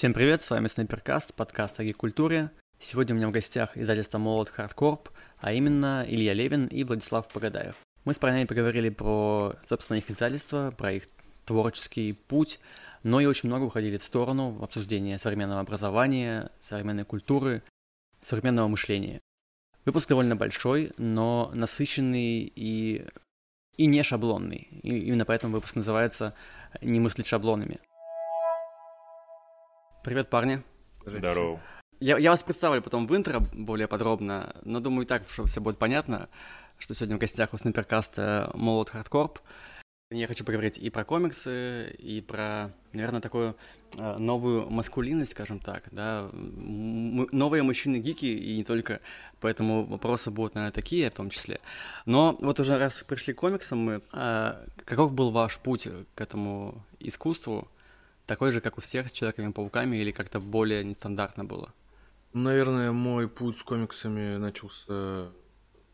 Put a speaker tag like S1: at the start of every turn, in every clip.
S1: Всем привет, с вами Снайперкаст, подкаст о гей-культуре. Сегодня у меня в гостях издательство Молот Хардкорп, а именно Илья Левин и Владислав Погадаев. Мы с парнями поговорили про, собственно, их издательство, про их творческий путь, но и очень много уходили в сторону в обсуждение современного образования, современной культуры, современного мышления. Выпуск довольно большой, но насыщенный и, и не шаблонный. И именно поэтому выпуск называется «Не мыслить шаблонами». Привет, парни.
S2: Здорово.
S1: Я, я вас представлю потом в интро более подробно, но думаю, и так, что все будет понятно, что сегодня в гостях у Снайперкаста Молот Хардкорп. Я хочу поговорить и про комиксы, и про, наверное, такую э, новую маскулинность, скажем так, да, М- новые мужчины-гики, и не только, поэтому вопросы будут, наверное, такие в том числе. Но вот уже раз пришли к комиксам мы, э, каков был ваш путь к этому искусству? Такой же, как у всех с Человеками-пауками, или как-то более нестандартно было?
S3: Наверное, мой путь с комиксами начался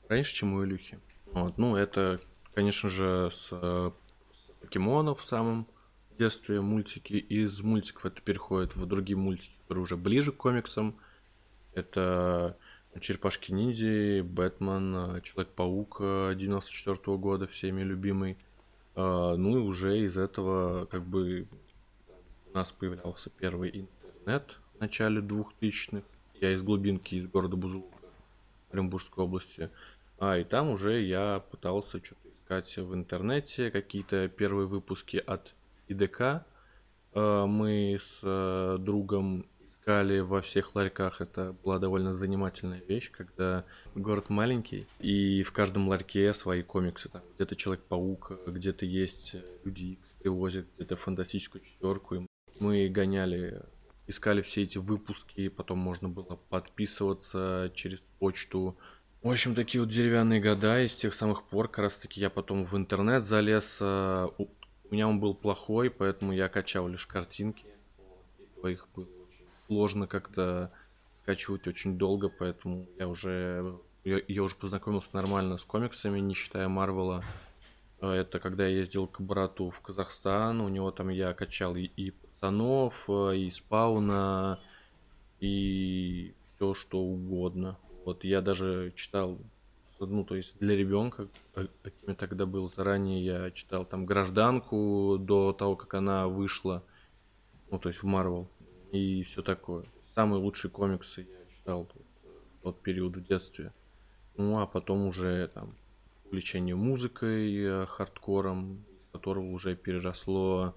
S3: раньше, чем у Илюхи. Вот. Ну, это, конечно же, с, с покемонов в самом детстве мультики. Из мультиков это переходит в другие мультики, которые уже ближе к комиксам. Это Черепашки-ниндзя, Бэтмен, Человек-паук 94 -го года, всеми любимый. Ну и уже из этого как бы нас появлялся первый интернет в начале 2000-х. Я из глубинки, из города Бузулука, Оренбургской области. А, и там уже я пытался что-то искать в интернете, какие-то первые выпуски от ИДК. А, мы с э, другом искали во всех ларьках. Это была довольно занимательная вещь, когда город маленький, и в каждом ларьке свои комиксы. Там где-то Человек-паук, где-то есть Люди Икс привозят, где-то Фантастическую четверку. И мы гоняли искали все эти выпуски, потом можно было подписываться через почту. В общем, такие вот деревянные года, и с тех самых пор, как раз таки я потом в интернет залез. э, У меня он был плохой, поэтому я качал лишь картинки. Их было очень сложно как-то скачивать очень долго, поэтому я уже я, я уже познакомился нормально с комиксами, не считая Марвела. Э, Это когда я ездил к брату в Казахстан, у него там я качал и, и пацанов, э, и спауна, и все что угодно. Вот я даже читал, ну то есть для ребенка, а- каким я тогда был заранее, я читал там гражданку до того, как она вышла, ну то есть в Марвел и все такое. Самые лучшие комиксы я читал в тот период в детстве. Ну а потом уже там увлечение музыкой, э, хардкором, из которого уже переросло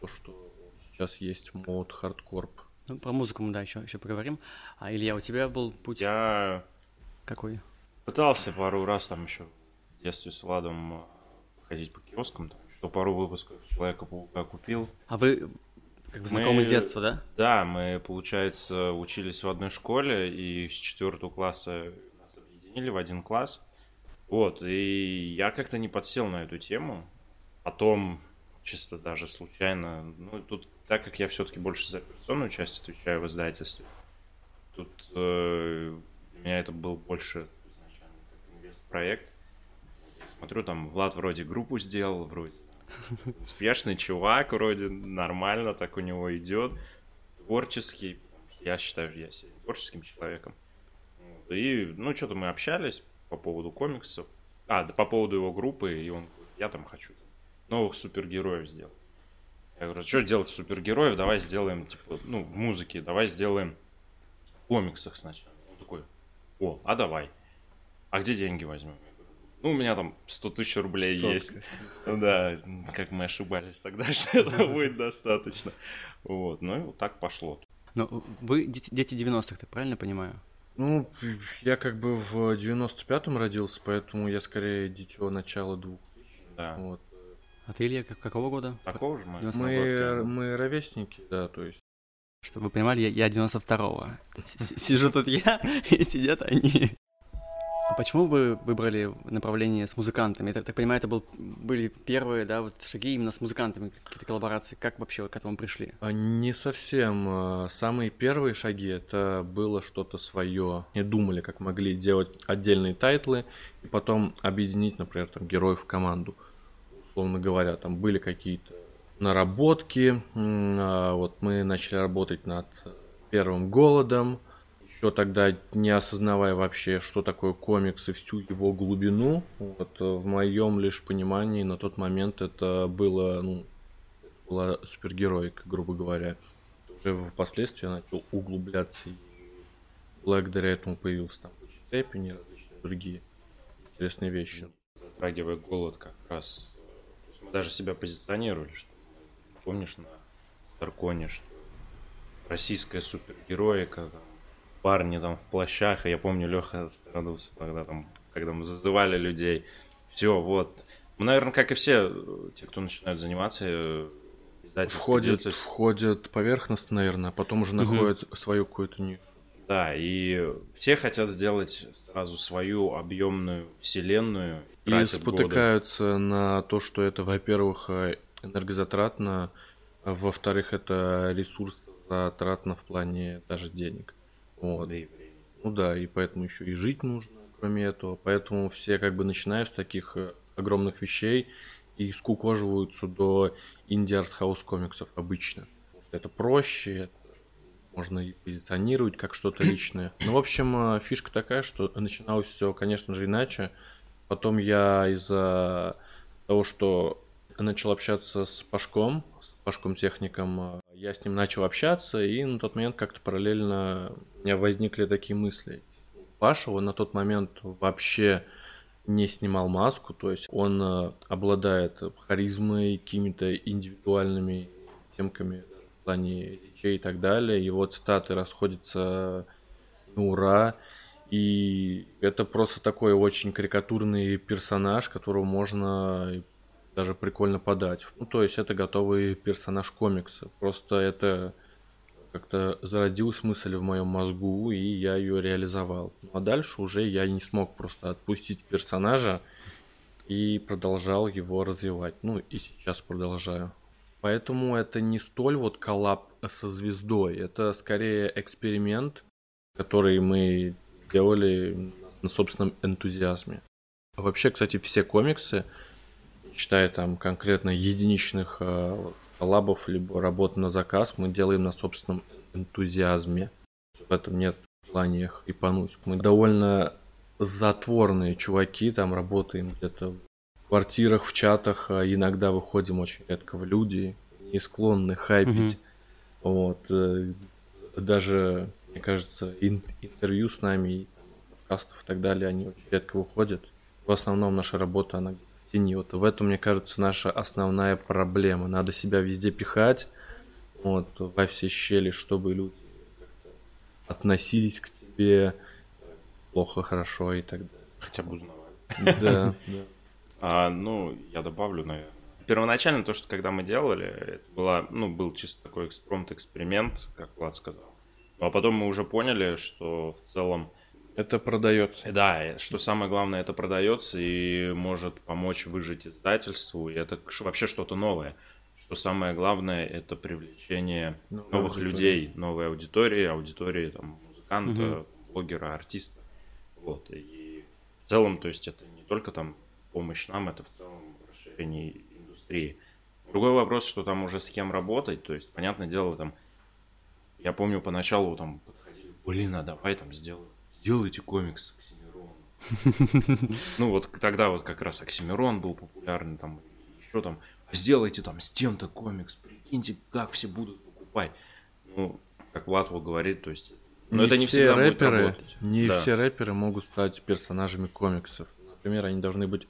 S3: то, что сейчас есть Молот Хардкорп.
S1: Ну, про музыку мы, да, еще, еще поговорим. А, Илья, у тебя был путь
S2: Я
S1: какой?
S2: пытался пару раз там еще в детстве с Владом э, ходить по киоскам, там, что пару выпусков Человека-паука купил.
S1: А вы как бы знакомы
S2: Мы-
S1: с детства, да?
S2: Да, мы, получается, учились в одной школе, и с четвертого класса нас объединили в один класс. Вот, и я как-то не подсел на эту тему. Потом, чисто даже случайно, ну, тут, так как я все-таки больше за операционную часть отвечаю в издательстве, тут э, для меня это был больше изначально как инвест-проект. Смотрю, там Влад вроде группу сделал, вроде успешный чувак, вроде нормально так у него идет, творческий. Я считаю, я себя творческим человеком. И, ну, что-то мы общались по поводу комиксов. А, да, по поводу его группы, и он я там хочу новых супергероев сделать. Я говорю, что делать супергероев, давай сделаем, типа, ну, в музыке, давай сделаем в комиксах сначала. Он такой, о, а давай. А где деньги возьмем? Ну, у меня там 100 тысяч рублей
S1: Сотка.
S2: есть. Ну Да, как мы ошибались тогда, что этого будет достаточно. Вот, ну и вот так пошло.
S1: Ну, вы дети, дети 90-х, ты правильно понимаю?
S3: Ну, я как бы в 95-м родился, поэтому я скорее дитё начала двух.
S2: Да.
S3: Вот.
S1: А ты, Илья, как- какого года?
S2: Такого же мы.
S1: 90
S3: Мы, мы ровесники, да, то есть.
S1: Чтобы вы понимали, я, я 92-го. С- Сижу тут я, и сидят они. А почему вы выбрали направление с музыкантами? Я так, так понимаю, это был, были первые, да, вот шаги именно с музыкантами, какие-то коллаборации. Как вообще вы к этому пришли?
S3: А, Не совсем. а, Самые первые шаги это было что-то свое. Не думали, как могли делать отдельные тайтлы и потом объединить, например, там героев в команду. Условно говоря, там были какие-то наработки. А, вот мы начали работать над первым голодом, еще тогда не осознавая вообще, что такое комикс и всю его глубину. Вот, в моем лишь понимании на тот момент это было, ну, была супергероика, грубо говоря. Уже впоследствии начал углубляться, и благодаря этому появился там цепи и различные другие интересные вещи.
S2: Затрагивая голод как раз, мы даже себя позиционировали, что помнишь на Старконе, что российская супергероика, там, парни там в плащах, и я помню, Леха страдался тогда там, когда мы зазывали людей. Все, вот. Мы, наверное, как и все, те, кто начинают заниматься, э,
S3: входят, входят поверхностно, наверное, а потом уже угу. находят свою какую-то нишу.
S2: Да, и все хотят сделать сразу свою объемную вселенную.
S3: И спотыкаются годы. на то, что это, во-первых, э, энергозатратно, а во-вторых, это ресурс затратно в плане даже денег. Вот. Да и Ну да, и поэтому еще и жить нужно, кроме этого. Поэтому все как бы начиная с таких э, огромных вещей и скукоживаются до инди-артхаус комиксов обычно. Это проще, можно и позиционировать как что-то личное. Ну, в общем, э, фишка такая, что начиналось все, конечно же, иначе. Потом я из-за того, что начал общаться с Пашком, с Пашком техником, э, я с ним начал общаться, и на тот момент как-то параллельно у меня возникли такие мысли. Паша, он на тот момент вообще не снимал маску, то есть он э, обладает харизмой, какими-то индивидуальными темками в плане речей и так далее. Его цитаты расходятся на ура. И это просто такой очень карикатурный персонаж, которого можно даже прикольно подать. Ну, то есть это готовый персонаж комикса. Просто это как-то зародилась мысль в моем мозгу, и я ее реализовал. Ну, а дальше уже я не смог просто отпустить персонажа и продолжал его развивать. Ну и сейчас продолжаю. Поэтому это не столь вот коллаб со звездой, это скорее эксперимент, который мы делали на собственном энтузиазме. Вообще, кстати, все комиксы, считая там конкретно единичных э, коллабов, либо работ на заказ, мы делаем на собственном энтузиазме. В этом нет желания хайпануть. Мы довольно затворные чуваки, там работаем где-то в квартирах, в чатах, а иногда выходим очень редко в люди, не склонны хайпить. Mm-hmm. Вот. Э, даже, мне кажется, ин- интервью с нами, подкастов и так далее, они очень редко выходят. В основном наша работа, она в тени. Вот в этом, мне кажется, наша основная проблема. Надо себя везде пихать, вот, во все щели, чтобы люди относились к тебе плохо, хорошо и так далее.
S2: Хотя бы узнавали.
S3: Да.
S2: А, ну, я добавлю, наверное. Первоначально то, что когда мы делали, это была, ну, был чисто такой экспромт эксперимент, как Влад сказал. Ну, а потом мы уже поняли, что в целом
S3: это продается.
S2: Да, что самое главное, это продается и может помочь выжить издательству. И это вообще что-то новое. Что самое главное, это привлечение Новая новых аудитория. людей, новой аудитории, аудитории там, музыканта, угу. блогера, артиста. Вот. И в целом, то есть это не только там помощь нам, это в целом расширение индустрии. Другой вопрос, что там уже с кем работать. То есть, понятное дело, там, я помню, поначалу там подходили, блин, а давай там сделаем сделайте комикс Оксимирону. Ну вот тогда вот как раз Оксимирон был популярный, там еще там, сделайте там с тем-то комикс, прикиньте, как все будут покупать. Ну, как Латву говорит, то есть...
S3: Но не это не все рэперы, не да. все рэперы могут стать персонажами комиксов. Например, они должны быть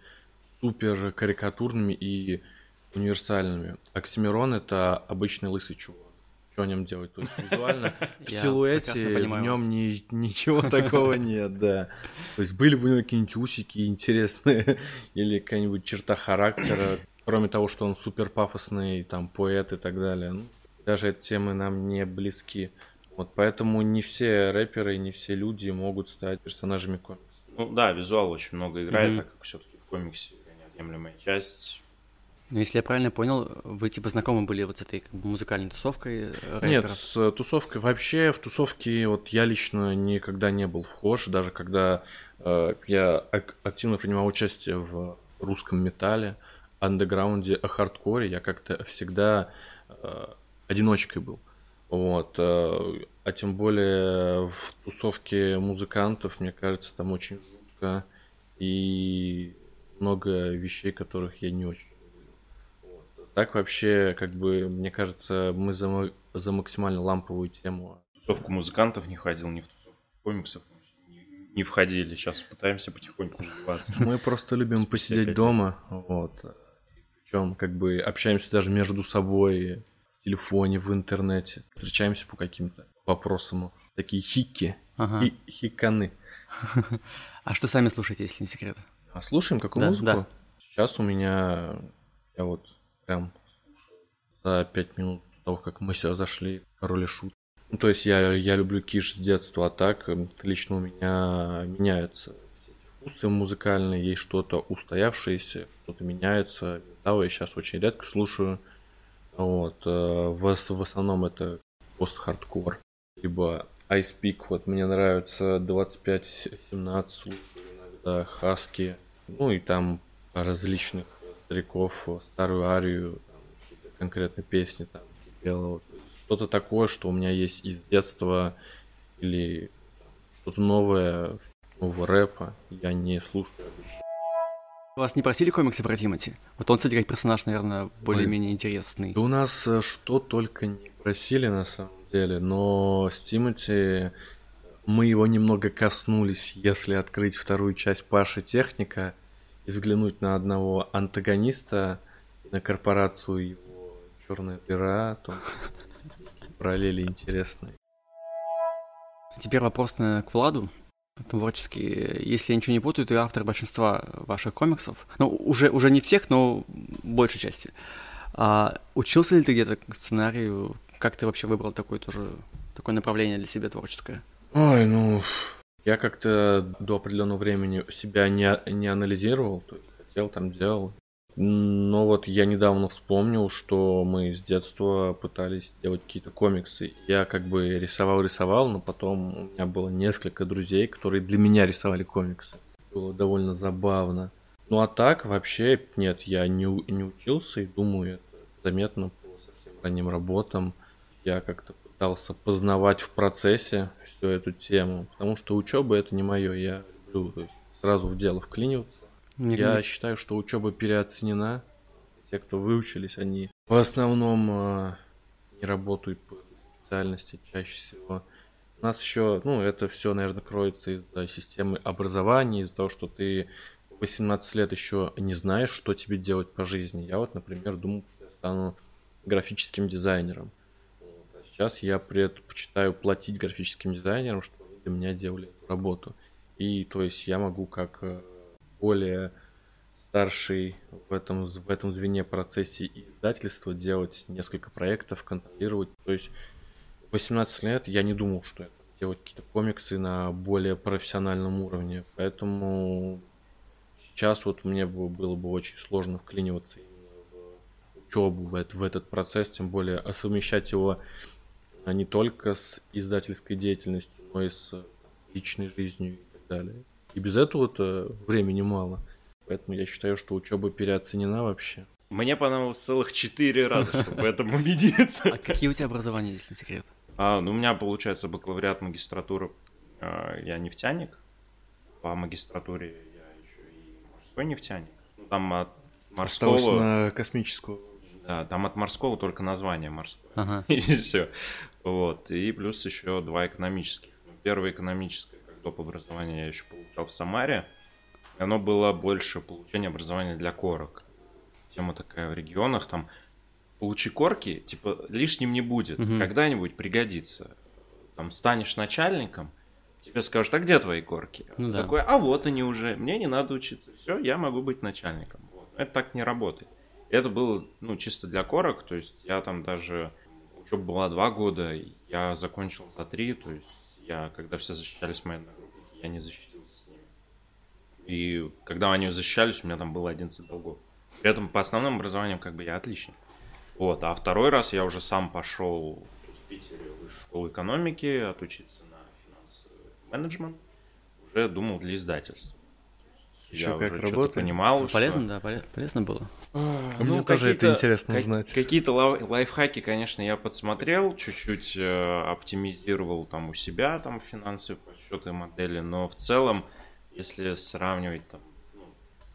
S3: супер карикатурными и универсальными. Оксимирон это обычный лысый чувак что о нем делать. То есть визуально в силуэте в нем ни, ничего такого нет, да. То есть были бы какие-нибудь усики интересные или какая-нибудь черта характера, кроме того, что он супер пафосный, там, поэт и так далее. Ну, даже эти темы нам не близки. Вот поэтому не все рэперы, не все люди могут стать персонажами комикса.
S2: Ну да, визуал очень много играет, mm-hmm. так как все-таки в комиксе неотъемлемая часть
S1: ну, если я правильно понял, вы типа знакомы были вот с этой как бы, музыкальной тусовкой рэперов?
S3: Нет, с э, тусовкой вообще в тусовке вот я лично никогда не был вхож, даже когда э, я ак- активно принимал участие в русском металле, андеграунде, о хардкоре я как-то всегда э, одиночкой был. Вот. Э, а тем более в тусовке музыкантов, мне кажется, там очень жутко. И много вещей, которых я не очень. Так вообще, как бы, мне кажется, мы за, за максимально ламповую тему.
S2: В тусовку музыкантов не ходил, не в тусовку комиксов не входили. Сейчас пытаемся потихоньку развиваться.
S3: Мы просто любим посидеть дома, вот. Причем как бы общаемся даже между собой в телефоне, в интернете. Встречаемся по каким-то вопросам. Такие хикки, ага. и хиканы.
S1: А что сами слушаете, если не секрет?
S3: А слушаем какую да, музыку? Да. Сейчас у меня, я вот прям за пять минут до того, как мы сюда зашли, Король Шут. Ну, то есть я, я люблю киш с детства, а так лично у меня меняются вкусы музыкальные, есть что-то устоявшееся, что-то меняется. Металл я сейчас очень редко слушаю. Вот. Э, в, в основном это пост-хардкор, либо Ice Peak, вот мне нравится 25-17, слушаю иногда Хаски, ну и там различных стариков, старую арию, там, конкретные песни там пела. Что-то такое, что у меня есть из детства или что-то новое, нового рэпа, я не слушаю обычно.
S1: Вас не просили комиксы про Тимати? Вот он, кстати, как персонаж, наверное, более-менее интересный.
S3: Да у нас э, что только не просили, на самом деле, но с Тимати мы его немного коснулись, если открыть вторую часть Паши Техника и взглянуть на одного антагониста, на корпорацию его черная дыра, то параллели интересные.
S1: Теперь вопрос наверное, к Владу. Творческий. Если я ничего не путаю, ты автор большинства ваших комиксов. Ну, уже, уже не всех, но большей части. А учился ли ты где-то к сценарию? Как ты вообще выбрал такое тоже такое направление для себя творческое?
S3: Ой, ну, я как-то до определенного времени себя не, не анализировал, то есть хотел, там делал. Но вот я недавно вспомнил, что мы с детства пытались делать какие-то комиксы. Я как бы рисовал-рисовал, но потом у меня было несколько друзей, которые для меня рисовали комиксы. Было довольно забавно. Ну а так вообще нет, я не, не учился и думаю, это заметно по совсем ранним работам. Я как-то пытался познавать в процессе всю эту тему, потому что учеба это не мое, я люблю то есть, сразу в дело вклиниваться не Я считаю, что учеба переоценена. Те, кто выучились, они в основном э, не работают по специальности чаще всего. У нас еще, ну, это все, наверное, кроется из-за системы образования, из-за того, что ты 18 лет еще не знаешь, что тебе делать по жизни. Я вот, например, думал, что я стану графическим дизайнером. Сейчас я предпочитаю платить графическим дизайнерам, чтобы для меня делали эту работу. И то есть я могу как э, более старший в этом, в этом звене процессе издательства делать несколько проектов, контролировать. То есть 18 лет я не думал, что это делать какие-то комиксы на более профессиональном уровне. Поэтому сейчас вот мне было бы очень сложно вклиниваться в учебу, в, это, в этот процесс, тем более а совмещать его не только с издательской деятельностью, но и с личной жизнью и так далее. И без этого-то времени мало. Поэтому я считаю, что учеба переоценена вообще.
S2: Мне понадобилось целых четыре раза, чтобы в этом убедиться.
S1: А какие у тебя образования, если секрет?
S2: А, ну, у меня получается бакалавриат, магистратура. А, я нефтяник. По магистратуре я еще и морской нефтяник. Ну, там от морского... Осталось
S3: на космическую.
S2: Да, там от морского только название морское. Ага. И все. Вот. И плюс еще два экономических. Первое экономическое топ образования я еще получал в Самаре. И оно было больше получения образования для корок. Тема такая в регионах, там получи корки, типа лишним не будет, угу. когда-нибудь пригодится. Там станешь начальником, тебе скажут, а где твои корки? Ну, да. Такой, а вот они уже, мне не надо учиться, все, я могу быть начальником. Вот. Это так не работает. Это было, ну, чисто для корок, то есть я там даже, учеба была два года, я закончил за три, то есть я, когда все защищались мои одногруппники, я не защитился с ними. И когда они защищались, у меня там было 11 долгов. При этом по основным образованиям как бы я отличник. Вот, а второй раз я уже сам пошел в Питере в школу экономики, отучиться на финансовый менеджмент. Уже думал для издательства. Я
S3: как
S2: уже
S3: работает?
S2: что-то понимал. что-
S1: Полезно, да, поле- полезно было.
S3: Мне
S2: Ну,
S3: тоже это интересно
S2: как-
S3: узнать.
S2: Какие-то лай- лайфхаки, конечно, я подсмотрел, чуть-чуть э, оптимизировал там у себя там финансовые подсчеты модели, но в целом, если сравнивать там, ну,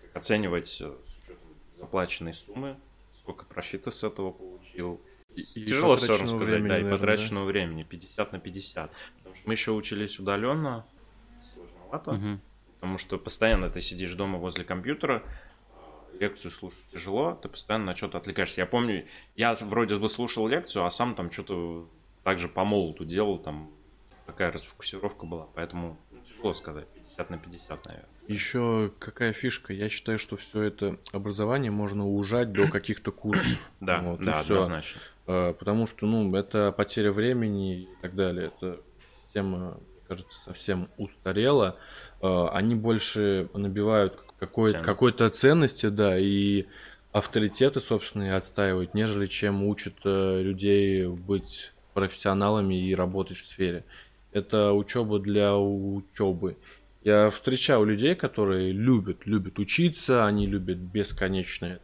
S2: как оценивать э, с учетом заплаченной суммы, сколько профита с этого получил,
S3: И- и
S2: тяжело все равно сказать,
S3: времени,
S2: да, и
S3: наверное,
S2: потраченного времени, 50 на 50. Потому что мы еще учились удаленно, сложновато.
S1: Мгм.
S2: Потому что постоянно ты сидишь дома возле компьютера, лекцию слушать тяжело, ты постоянно на что-то отвлекаешься. Я помню, я вроде бы слушал лекцию, а сам там что-то также по молоту делал, там такая расфокусировка была, поэтому ну, тяжело сказать, 50 на 50, наверное.
S3: Еще какая фишка? Я считаю, что все это образование можно ужать до каких-то курсов.
S2: Да,
S3: Вот,
S2: да, однозначно.
S3: Э, Потому что, ну, это потеря времени и так далее. Это система, кажется, совсем устарела. Э, Они больше набивают какой- какой-то ценности, да, и авторитеты, собственно, и отстаивают, нежели чем учат э, людей быть профессионалами и работать в сфере. Это учеба для учебы. Я встречал людей, которые любят, любят учиться, они любят бесконечно это.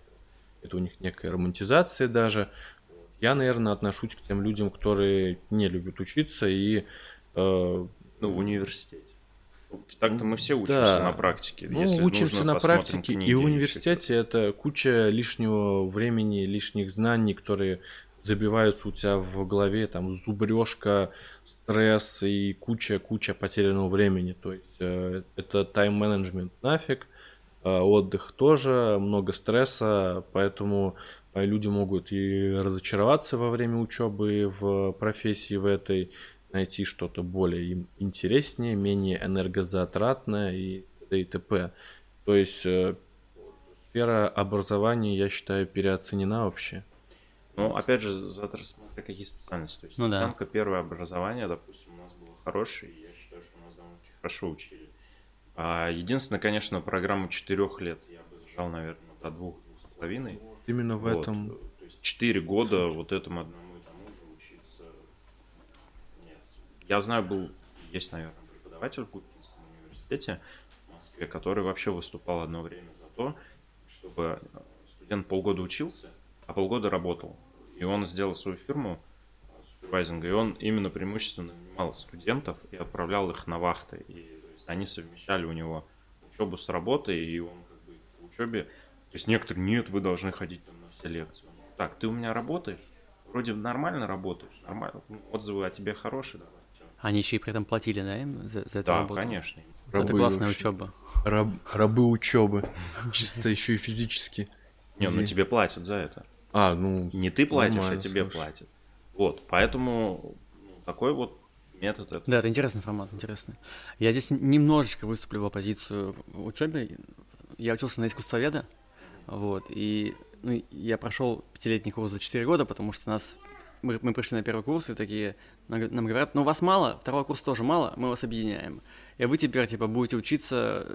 S3: Это у них некая романтизация даже. Я, наверное, отношусь к тем людям, которые не любят учиться и э,
S2: Ну, в университете. Так-то мы все учимся
S3: Да.
S2: на практике.
S3: ну,
S2: Если
S3: учимся
S2: нужно,
S3: на практике,
S2: книги
S3: и в университете это куча лишнего времени, лишних знаний, которые забиваются у тебя в голове, там зубрежка, стресс и куча-куча потерянного времени. То есть э, это тайм-менеджмент нафиг, э, отдых тоже, много стресса, поэтому э, люди могут и разочароваться во время учебы в профессии в этой, найти что-то более им интереснее, менее энергозатратное и т.д. и т.п. То есть э, сфера образования, я считаю, переоценена вообще.
S2: Ну, опять же, завтра смотря какие специальности. То есть,
S1: Ну да.
S2: оценка первое образование, допустим, у нас было хорошее, и я считаю, что нас довольно хорошо учили. А, единственное, конечно, программу четырех лет я бы сжал, наверное, до двух, двух с половиной.
S3: Именно в
S2: Вот.
S3: этом.
S2: То есть четыре года вот этому одному и тому же учиться. Нет. Я знаю, был, есть, наверное, преподаватель в Губкинском университете в Москве, который вообще выступал одно время за то, чтобы э, студент полгода учился, а полгода работал. И он сделал свою фирму э, супервайзинга, и он именно преимущественно нанимал студентов и отправлял их на вахты. И то есть, они совмещали у него учебу с работой, и он как бы по учебе... То есть некоторые, нет, вы должны ходить там на все лекции. Так, ты у меня работаешь, вроде нормально работаешь, нормально, ну, отзывы о тебе хорошие, давай. Всё».
S1: Они еще и при этом платили, да, им за, за эту
S2: Да,
S1: работу?
S2: конечно.
S1: Это
S3: Рабы
S1: классная
S3: вообще.
S1: учеба.
S3: Раб- рабы учебы. Чисто еще и физически.
S2: Не, ну тебе платят за это.
S3: А, ну,
S2: Не ты платишь, а тебе
S3: слушай.
S2: платят. Вот, поэтому ну, такой вот метод это.
S1: Да, это интересный формат, интересный. Я здесь немножечко выступлю в оппозицию учебе. Я учился на искусствоведа, вот, и ну, я прошел пятилетний курс за 4 года, потому что нас мы, мы пришли на первый курс и такие нам говорят, ну вас мало, второго курса тоже мало, мы вас объединяем. И вы теперь типа будете учиться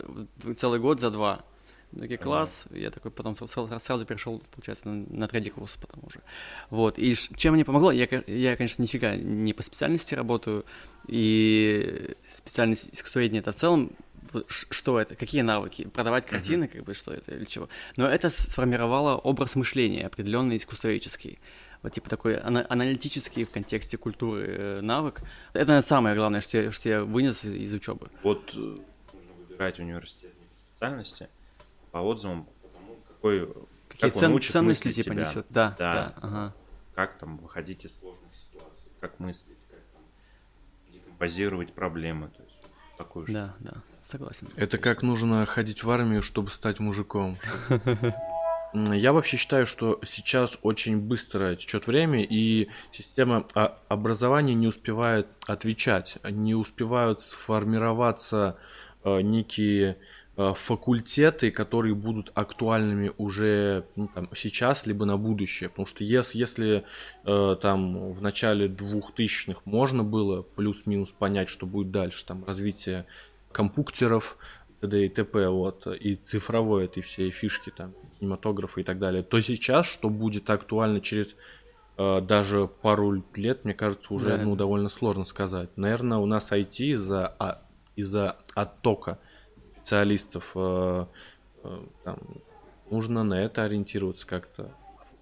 S1: э, целый год за два. Такие, класс, я такой потом сразу, перешел, получается, на, на третий курс потом уже. Вот, и чем мне помогло, я, я, конечно, нифига не по специальности работаю, и специальность искусствоведения это в целом, что это, какие навыки, продавать картины, как бы, что это или чего. Но это сформировало образ мышления определенный искусствоведческий. Вот типа такой ана- аналитический в контексте культуры э, навык. Это самое главное, что я, что я вынес из, учебы.
S2: Вот э, нужно выбирать университет не по специальности, а по отзывам, по тому, какой,
S1: Какие
S2: как он
S1: цен-
S2: учит
S1: ценности типа
S2: тебя.
S1: несет. Да,
S2: Да.
S1: да, ага.
S2: как там выходить из сложных ситуаций, как мыслить, как там декомпозировать проблемы. То есть такую штуку.
S1: Да, да, согласен.
S3: Это как нужно ходить в армию, чтобы стать мужиком. Я вообще считаю, что сейчас очень быстро течет время, и система а, образования не успевает отвечать, не успевают сформироваться э, некие э, факультеты, которые будут актуальными уже ну, там, сейчас, либо на будущее. Потому что ес- если э, там в начале 2000-х можно было плюс-минус понять, что будет дальше, там развитие компьютеров, т.д. и т.п. Вот, и цифровой этой всей фишки, там, кинематографа и так далее, то сейчас, что будет актуально через э, даже пару лет, мне кажется, уже
S1: Да.
S3: ну, довольно сложно сказать. Наверное, у нас IT из-за а, из-за оттока специалистов. Э, э, там, нужно на это ориентироваться как-то.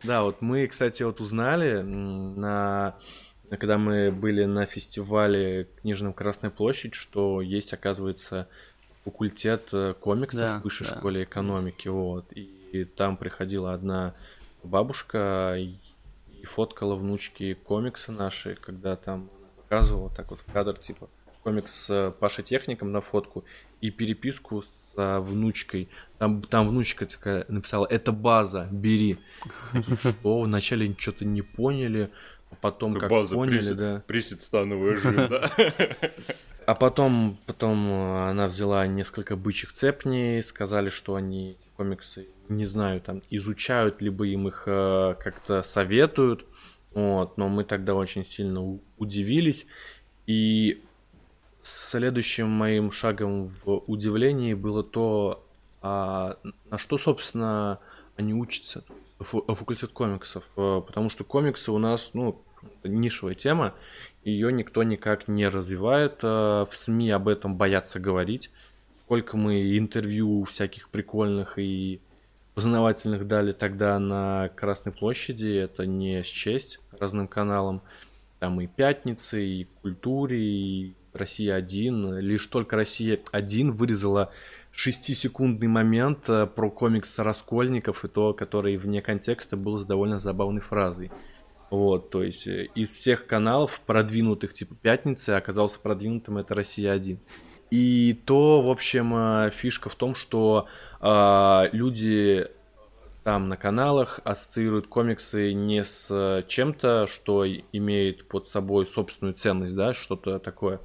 S3: Да, вот мы, кстати, вот узнали на когда мы были на фестивале книжном Красной площадь, что есть, оказывается, факультет э, комиксов да, в высшей да, школе экономики, вот. И, там приходила одна бабушка и, и фоткала внучки комиксы наши, когда там показывала так вот в кадр, типа, комикс с Пашей Техником на фотку и переписку с внучкой. Там, там внучка такая написала, это база, бери. Что, вначале что-то не поняли, потом как База, поняли, пресет, да.
S2: Пресет становый жив, да.
S3: А потом, потом э, она взяла несколько бычьих цепней, сказали, что они комиксы, не знаю, там изучают, либо им их э, как-то советуют. Вот, но мы тогда очень сильно удивились. И следующим моим шагом в удивлении было то, а, на что, собственно, они учатся. Факультет комиксов. Э, потому что комиксы у нас, ну, нишевая тема, ее никто никак не развивает. Э, в СМИ об этом боятся говорить. Сколько мы интервью всяких прикольных и познавательных дали тогда на Красной площади, это не счесть разным каналам. Там и Пятницы, и Культуре, и Россия-1. Лишь только Россия-1 вырезала шестисекундный момент э, про комикс Раскольников, и то, который вне контекста был с довольно забавной фразой. Вот, то есть э, из всех каналов продвинутых типа Пятницы оказался продвинутым это Россия-1. И то, в общем, э, фишка в том, что э, люди там на каналах ассоциируют комиксы не с чем-то, что имеет под собой собственную ценность, да, что-то такое,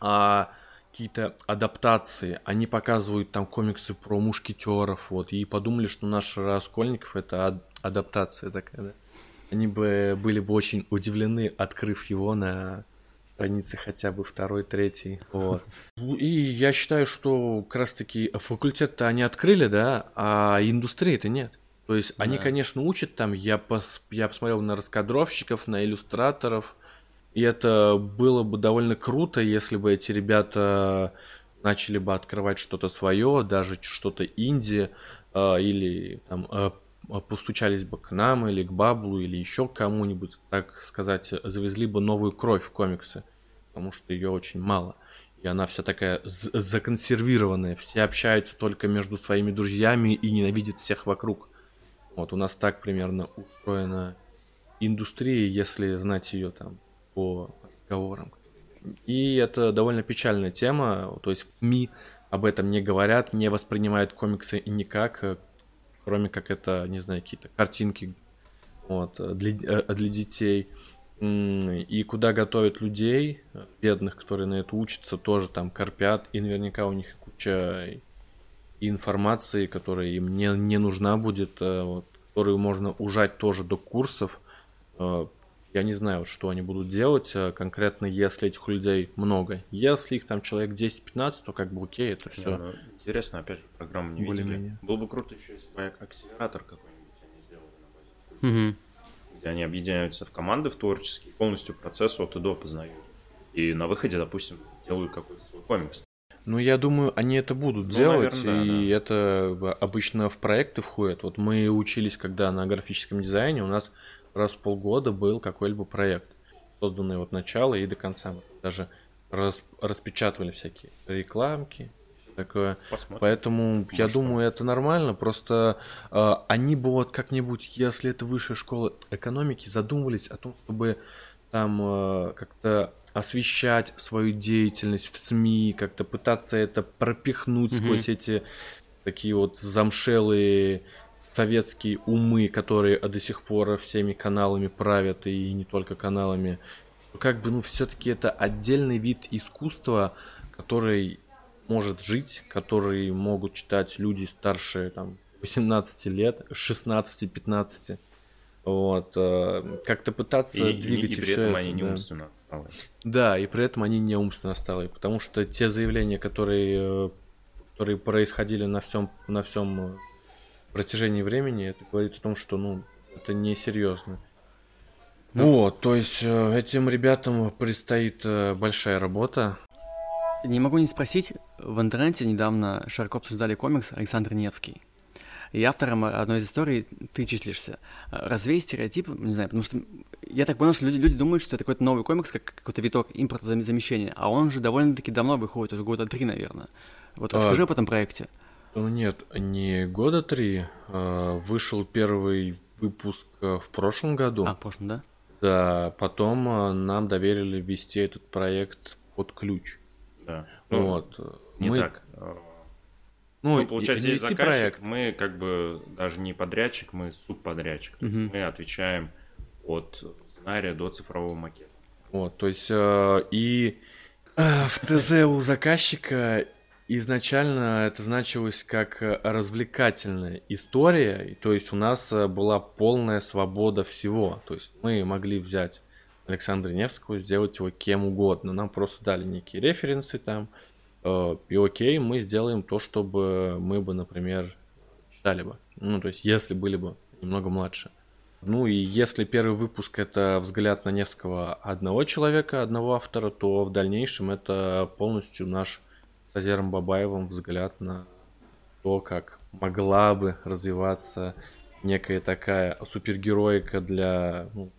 S3: а какие-то адаптации. Они показывают там комиксы про мушкетеров, вот, и подумали, что наш Раскольников это адаптация такая, да они бы были бы очень удивлены, открыв его на странице хотя бы второй, третий. Вот. И я считаю, что как раз таки факультет-то они открыли, да, а индустрии-то нет. То есть да. они, конечно, учат там, я, пос, я посмотрел на раскадровщиков, на иллюстраторов, и это было бы довольно круто, если бы эти ребята начали бы открывать что-то свое, даже что-то инди, э, или там э, а, постучались бы к нам или к Баблу или еще кому-нибудь, так сказать, завезли бы новую кровь в комиксы, потому что ее очень мало. И она вся такая законсервированная, все общаются только между своими друзьями и ненавидят всех вокруг. Вот у нас так примерно устроена индустрия, если знать ее там по разговорам. И это довольно печальная тема, то есть СМИ об этом не говорят, не воспринимают комиксы никак, кроме как это, не знаю, какие-то картинки вот, для, э, для детей. И куда готовят людей, бедных, которые на это учатся, тоже там корпят, и наверняка у них куча информации, которая им не, не нужна будет, э, вот, которую можно ужать тоже до курсов. Э, я не знаю, что они будут делать конкретно, если этих людей много. Если их там человек 10-15, то как бы окей, это все. Yeah, ну,
S2: Интересно, опять же, программу не Более видели. Менее. Было бы круто еще, если бы акселератор какой-нибудь они сделали на базе. Угу. Где они объединяются в команды в творческие, полностью процесс от и до познают. И на выходе, допустим, делают какой-то свой комикс.
S3: Ну, я думаю, они это будут ну, делать, наверное, и да. это обычно в проекты входит. Вот мы учились, когда на графическом дизайне у нас раз в полгода был какой-либо проект, созданный от начала и до конца. Даже раз, распечатывали всякие рекламки, такое. Посмотрим. Поэтому Может, я думаю, это нормально. Просто э, они бы вот как-нибудь, если это высшая школа экономики, задумывались о том, чтобы там э, как-то освещать свою деятельность в СМИ, как-то пытаться это пропихнуть mm сквозь эти такие вот замшелые советские умы, которые до сих пор всеми каналами правят и не только каналами. Как бы, ну, все-таки это отдельный вид искусства, который может жить, которые могут читать люди старше там, 18 лет, 16-15. Вот, э, как-то пытаться и, двигать и,
S2: и, при этом это, они не да. умственно отсталые.
S3: Да, и при этом они не умственно отсталые, потому что те заявления, которые, э, которые происходили на всем, на всем э, протяжении времени, это говорит о том, что ну, это несерьезно. Да. Вот, то есть этим ребятам предстоит большая работа.
S1: Не могу не спросить, в интернете недавно широко обсуждали комикс Александр Невский. И автором одной из историй ты числишься. Развей стереотип, не знаю, потому что я так понял, что люди, люди думают, что это какой-то новый комикс, как какой-то виток импортозамещения, а он же довольно-таки давно выходит, уже года три, наверное. Вот расскажи а, об этом проекте.
S3: Ну нет, не года три. А вышел первый выпуск э, в прошлом году.
S1: А, в прошлом, да?
S3: Да, потом э, нам доверили вести этот проект под ключ.
S2: Да. Ну, вот. Не мы... так. Ну, ну получается, есть заказчик, проект. мы как бы даже не подрядчик, мы субподрядчик. Угу. Мы отвечаем от сценария до цифрового макета.
S3: Вот, то есть э, и э, в ТЗ у заказчика изначально это значилось как развлекательная история, то есть у нас э, была полная свобода всего, то есть мы могли взять Александра Невского, сделать его кем угодно, нам просто дали некие референсы там, и окей, мы сделаем то, чтобы мы бы, например, читали бы, ну то есть если были бы немного младше. Ну и если первый выпуск это взгляд на Невского одного человека, одного автора, то в дальнейшем это полностью наш с Азером Бабаевым взгляд на то, как могла бы развиваться некая такая супергероика для ну,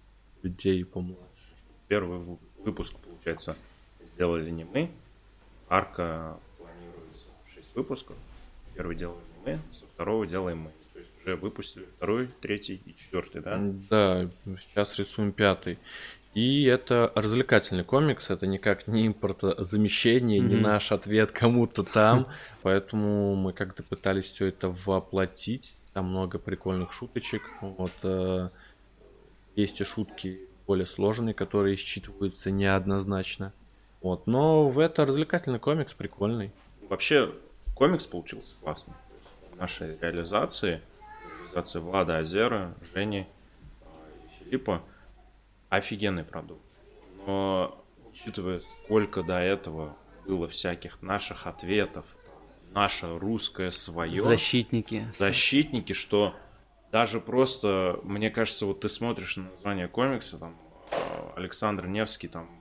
S3: людей помладше.
S2: Первый выпуск, получается, сделали не мы. Арка планируется 6 выпусков. Первый делали не мы, со второго делаем мы. То есть уже выпустили второй, третий и четвертый, да?
S3: Да, сейчас рисуем пятый. И это развлекательный комикс, это никак не импортозамещение, mm-hmm. не наш ответ кому-то там. Поэтому мы как-то пытались все это воплотить. Там много прикольных шуточек. Вот, э, есть и шутки более сложные, которые считываются неоднозначно. Вот, но в это развлекательный комикс прикольный.
S2: Вообще, комикс получился классный. В нашей реализации, реализации Влада Азера, Жени э, и Филиппа – офигенный продукт. Но учитывая, сколько до этого было всяких наших ответов, наше русское свое.
S1: Защитники.
S2: Защитники, что даже просто, мне кажется, вот ты смотришь на название комикса, там, э, Александр Невский, там,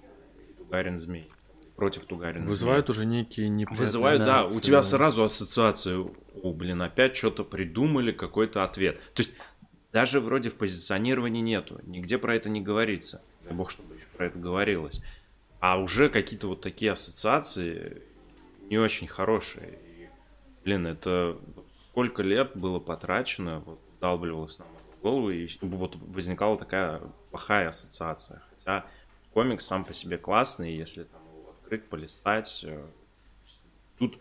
S2: Тугарин Змей, против Тугарина
S3: Вызывают уже некие неприятные
S2: Вызывают, да, у тебя сразу ассоциация, о, блин, опять что-то придумали, какой-то ответ. То есть даже вроде в позиционировании нету, нигде про это не говорится. Дай бог, чтобы еще про это говорилось. А уже какие-то вот такие ассоциации не очень хорошие. И, блин, это сколько лет было потрачено, вот, вдалбливалось нам в голову, и вот возникала такая плохая ассоциация. Хотя комикс сам по себе классный, если там открыть, полистать. Э, тут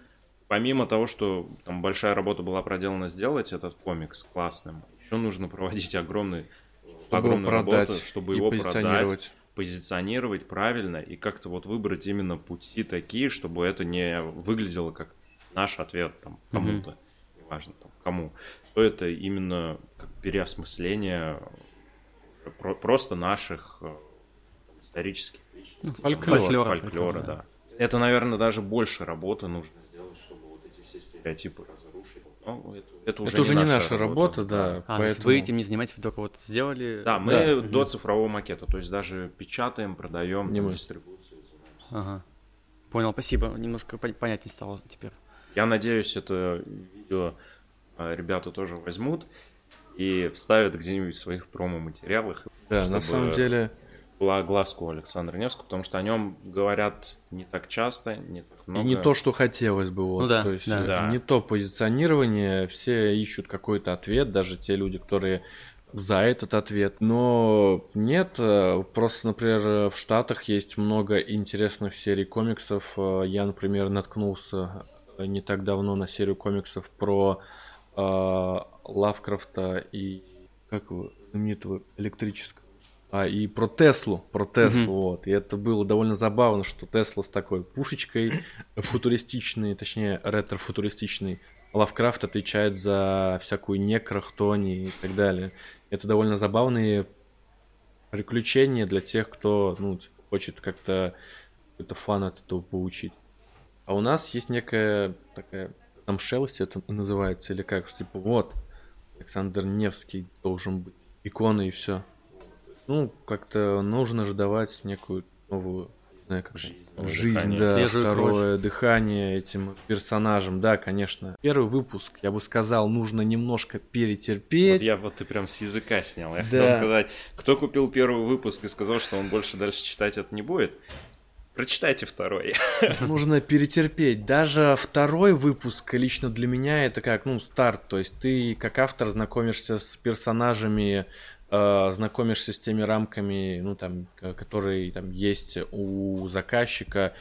S2: помимо того, что там большая работа была проделана сделать этот комикс классным, еще нужно проводить огромный, чтобы огромную работу, чтобы его продать, позиционировать правильно и как-то вот выбрать именно пути такие, чтобы это не выглядело как наш ответ там кому-то, mm-hmm. неважно там кому, что это именно как переосмысление про- просто наших э, исторических
S1: личностей. Фольклор. Фольклора,
S2: фольклора, да. Это, наверное, даже больше работы нужно сделать, чтобы вот эти все стереотипы разрушить.
S3: Ну, это это уже, это уже не, не наша работа, работа да.
S1: А, поэтому... вы этим не занимаетесь, вы только вот сделали...
S2: Да, мы да. до угу. цифрового макета, то есть даже печатаем, продаем, не мы. дистрибуцией
S1: Ага. Понял, спасибо. Немножко понятнее стало теперь.
S2: Я надеюсь, это видео а, ребята тоже возьмут и вставят где-нибудь в своих промо-материалах.
S3: Да, на самом деле
S2: глазку Александра Невского, потому что о нем говорят не так часто, не так много.
S3: И не то, что хотелось бы. Вот. Ну, да, то есть да. да. не то позиционирование, все ищут какой-то ответ, даже те люди, которые за этот ответ. Но нет, э, просто, например, в Штатах есть много интересных серий комиксов. Э, я, например, наткнулся не так давно на серию комиксов про э, Лавкрафта и как его знаменитого электрического а, и про Теслу, про Теслу, mm-hmm. вот. И это было довольно забавно, что Тесла с такой пушечкой футуристичный, точнее, ретро-футуристичный, Лавкрафт отвечает за всякую некрохтони и так далее. Это довольно забавные приключения для тех, кто, ну, типа, хочет как-то какой-то фан от этого получить. А у нас есть некая такая там шелость это называется, или как, что типа вот, Александр Невский должен быть иконой и все. Ну, как-то нужно же давать некую новую жизненная как
S2: Жизнь,
S3: жизнь,
S2: дыхание.
S3: да,
S1: Свежую
S3: второе дыхание этим персонажам, да, конечно. Первый выпуск, я бы сказал, нужно немножко
S2: Вот
S3: перетерпеть.
S2: я вот ты прям с языка снял. Я
S3: Да.
S2: хотел сказать, кто купил первый выпуск и сказал, что он больше дальше читать это не будет, прочитайте второй.
S3: Нужно перетерпеть. Даже второй выпуск лично для меня это как, ну, старт. То есть ты как автор знакомишься с персонажами, э, знакомишься с теми рамками, ну, там, которые там есть у заказчика,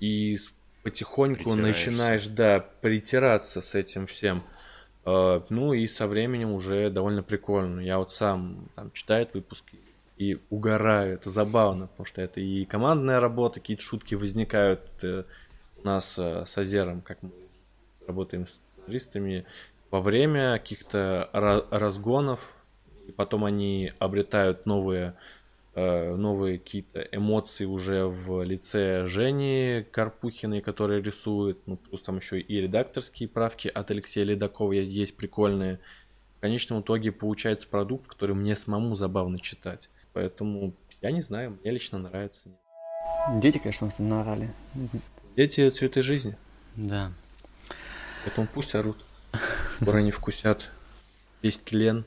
S3: и потихоньку начинаешь, да, притираться с этим всем. Э, Ну и со временем уже довольно прикольно. Я вот сам там читаю выпуски и угораю. Это забавно, потому что это и командная работа, какие-то шутки возникают э, у нас с Азером, как мы работаем с сценаристами, во время каких-то ра- разгонов, и потом они обретают новые, э, новые какие-то эмоции уже в лице Жени Карпухиной, которая рисует, ну, плюс там еще и редакторские правки от Алексея Ледакова есть прикольные. В конечном итоге получается продукт, который мне самому забавно читать. Поэтому я не знаю, мне лично нравится.
S1: Дети, конечно, наорали.
S3: Дети цветы жизни,
S1: Да.
S3: поэтому пусть орут. Скоро они вкусят весь тлен.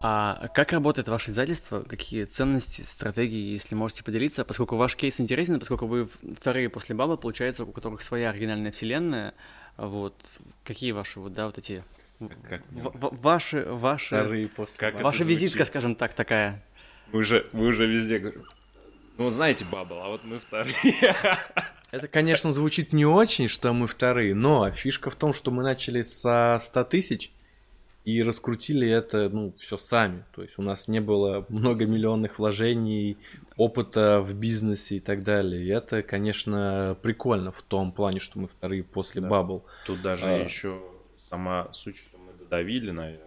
S1: А как работает ваше издательство? Какие ценности, стратегии, если можете поделиться? Поскольку ваш кейс интересен, поскольку вы вторые после Баба, получается, у которых своя оригинальная вселенная, вот, какие ваши вот, да, вот эти...
S2: Как-
S1: ваши, ваши...
S3: Вторые после
S2: Как.
S1: Ваша визитка, скажем так, такая.
S2: Вы уже, вы уже везде говорите. Ну, знаете, Бабл, а вот мы вторые.
S3: Это, конечно, звучит не очень, что мы вторые, но фишка в том, что мы начали со 100 тысяч и раскрутили это, ну, все сами. То есть у нас не было многомиллионных вложений, опыта в бизнесе и так далее. И это, конечно, прикольно в том плане, что мы вторые после
S2: Да.
S3: Bubble.
S2: Тут даже
S3: А.
S2: еще сама суть, что мы додавили, наверное.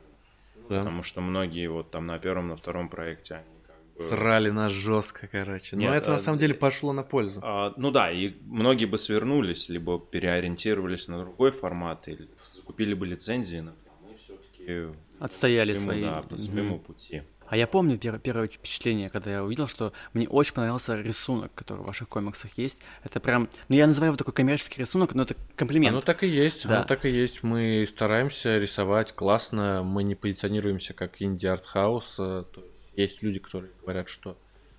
S3: Да.
S2: Потому что многие вот там на первом, на втором проекте, они.
S3: Срали нас жестко, короче. Но
S2: Нет,
S3: это на
S2: а,
S3: самом деле пошло на пользу.
S2: А, ну да, и многие бы свернулись, либо переориентировались на другой формат, или закупили бы лицензии, например. Мы все-таки
S1: Отстояли свои.
S2: Да, по своему пути.
S1: А я помню пер- первое впечатление, когда я увидел, что мне очень понравился рисунок, который в ваших комиксах есть. Это прям, ну я называю его такой коммерческий рисунок, но это комплимент.
S3: Оно так и есть,
S1: Да.
S3: оно так и есть. Мы стараемся рисовать классно, мы не позиционируемся как инди-артхаус. э, то есть Есть люди, которые говорят, что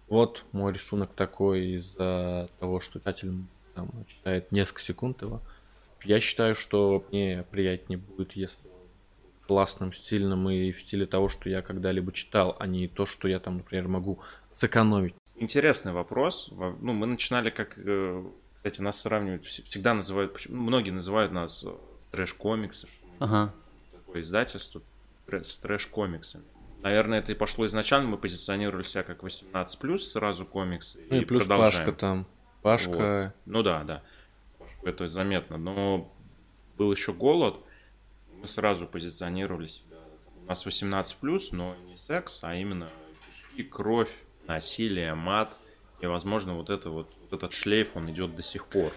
S3: вот мой рисунок такой из-за того, что читатель там, читает несколько секунд его. Я считаю, что мне приятнее будет, если классным, стильным и в стиле того, что я когда-либо читал, а не то, что я там, например, могу сэкономить.
S2: Интересный вопрос. Во- Ну, мы начинали как... э, Кстати, нас сравнивают, вс- всегда называют... ну, Многие называют нас э, трэш-комиксы, что мы
S1: Ага.
S2: такое издательство с трэш-комиксами. Наверное, это и пошло изначально, мы позиционировали себя как 18+, сразу комиксы.
S3: Ну и, плюс
S2: продолжаем.
S3: Пашка там. Пашка.
S2: Ну да, да. Это заметно. Но был еще голод. Мы сразу позиционировали себя. У нас 18 но не секс, а именно кишки, кровь, насилие, мат. И, возможно, вот, это вот, вот этот шлейф, он идет до сих пор.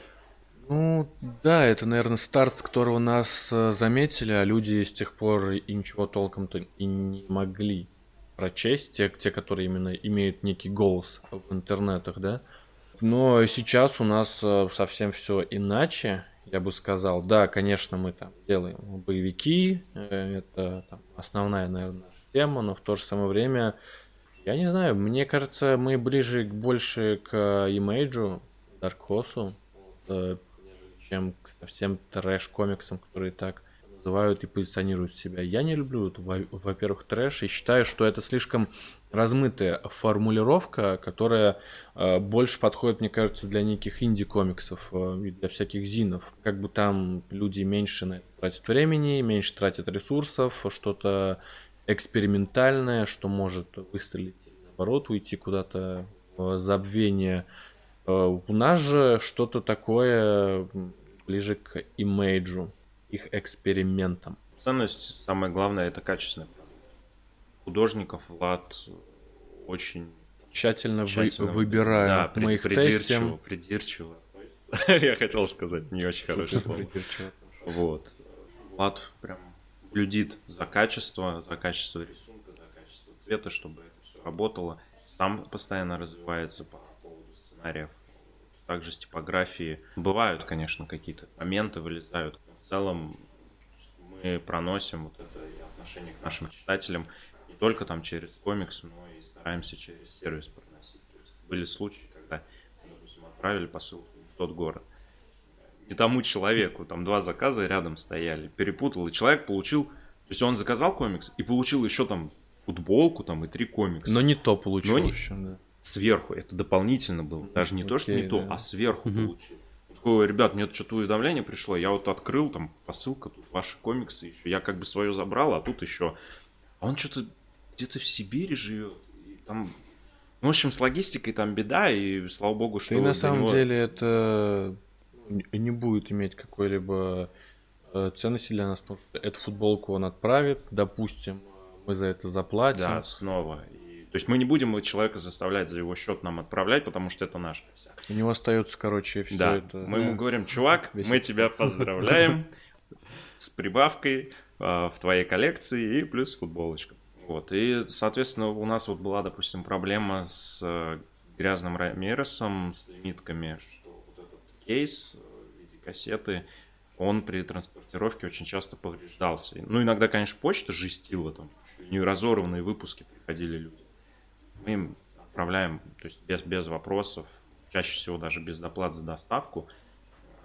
S3: Ну, да, это, наверное, старт, с которого нас э, заметили, а люди с тех пор и ничего толком-то и не могли прочесть, те, те, которые именно имеют некий голос в интернетах, да. Но сейчас у нас э, совсем все иначе, я бы сказал. Да, конечно, мы там делаем боевики, э, это там, основная, наверное, тема, но в то же самое время, я не знаю, мне кажется, мы ближе больше к имейджу, э, чем к совсем трэш-комиксам, которые так называют и позиционируют себя. Я не люблю, во-первых, трэш, и считаю, что это слишком размытая формулировка, которая э, больше подходит, мне кажется, для неких инди-комиксов э, для всяких зинов. Как бы там люди меньше на это тратят времени, меньше тратят ресурсов, что-то экспериментальное, что может выстрелить, наоборот, уйти куда-то в забвение. Э, У нас же что-то такое ближе к имейджу, их экспериментам.
S2: Ценность, самое главное, это качественный продукт. Художников Влад очень
S3: Тщательно, вы-
S2: тщательно
S3: выбирая.
S2: Да,
S3: Мы
S2: прид-
S3: их
S2: придирчиво,
S3: тестим.
S2: придирчиво. Я хотел сказать не очень хорошее слово. Вот. Влад прям блюдит за качество, за качество рисунка, за качество цвета, чтобы это все работало. сам постоянно развивается по поводу сценариев. Также с типографией. Бывают, конечно, какие-то моменты вылезают. В целом мы проносим вот это отношение к нашим читателям не только там через комикс, но и стараемся через сервис проносить. То есть были случаи, когда, допустим, отправили посылку в тот город. Не тому человеку, там два заказа рядом стояли, перепутал, и человек получил, то есть он заказал комикс и получил еще там футболку там и три комикса.
S3: Но не то получил
S2: Но не-
S3: еще, да.
S2: Сверху, это дополнительно было. Даже не то, что не
S3: Окей,
S2: то,
S3: да.
S2: а сверху
S1: Мгм.
S2: получил. Он такой, ребят, мне тут что-то уведомление пришло, я вот открыл, там посылка, тут ваши комиксы еще. Я как бы свое забрал, а тут еще. А он что-то где-то в Сибири живет. И там... Ну, в общем, с логистикой там беда, и слава богу, что...
S3: Да и на самом
S2: него-
S3: деле это не не будет иметь какой-либо э, ценности для нас, потому что эту футболку он отправит, допустим, мы за это заплатим.
S2: Да, снова. То есть мы не будем человека заставлять за его счет нам отправлять, потому что это наш.
S3: У него остается, короче, все
S2: Да,
S3: это.
S2: мы ему
S1: Да.
S2: говорим, чувак,
S3: Весь
S2: мы тебя поздравляем с прибавкой а, в твоей коллекции и плюс футболочка. Вот, и, соответственно, у нас вот была, допустим, проблема с э, грязным Рамиросом, с лимитками, что вот этот кейс в виде кассеты, он при транспортировке очень часто повреждался. Ну, иногда, конечно, почта жестила, там, не разорванные выпуски приходили люди. Мы отправляем, то есть без, без вопросов, чаще всего даже без доплат за доставку,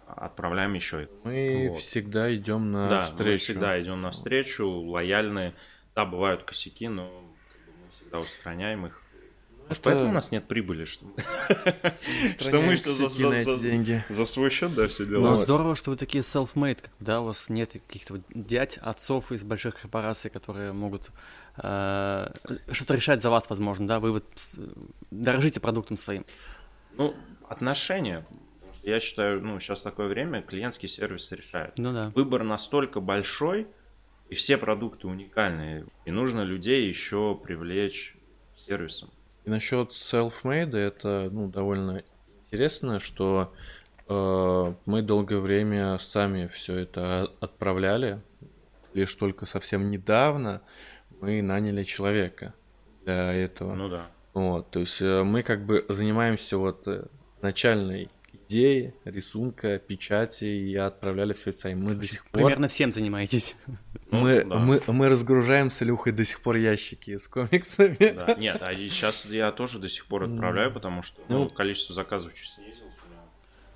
S2: отправляем еще это.
S3: Мы
S2: Вот.
S3: всегда идем на
S2: да, мы
S3: встречу.
S2: всегда идем навстречу, лояльные. Да, бывают косяки, но мы всегда устраняем их.
S3: Это-
S2: поэтому у нас нет прибыли, что, что мы все за, за- за-
S3: деньги.
S2: за свой счет, да, все делаем.
S3: Вот.
S1: здорово, что вы такие self-made, да, у вас нет каких-то дядь, отцов из больших корпораций, которые могут э, что-то решать за вас, возможно, да, вы вот дорожите продуктом своим.
S2: Ну, отношения. Что я считаю, ну, сейчас такое время, клиентский сервис решает.
S1: Ну да.
S2: Выбор настолько большой, и все продукты уникальные, и нужно людей еще привлечь сервисом.
S3: И насчет self-made, это ну, довольно интересно, что э, мы долгое время сами все это отправляли. Лишь только совсем недавно мы наняли человека для этого.
S2: Ну да.
S3: Вот, то есть э, мы как бы занимаемся вот э, начальной идеей, рисунка, печати, и отправляли все это сами. Мы до сих пор
S1: Примерно всем занимаетесь.
S2: Ну,
S3: мы,
S2: да.
S3: мы, мы разгружаем с Илюхой до сих пор ящики с комиксами.
S2: Да. Нет, а сейчас я тоже до сих пор отправляю, потому что ну,
S3: Ну.
S2: количество заказов чуть снизилось. У меня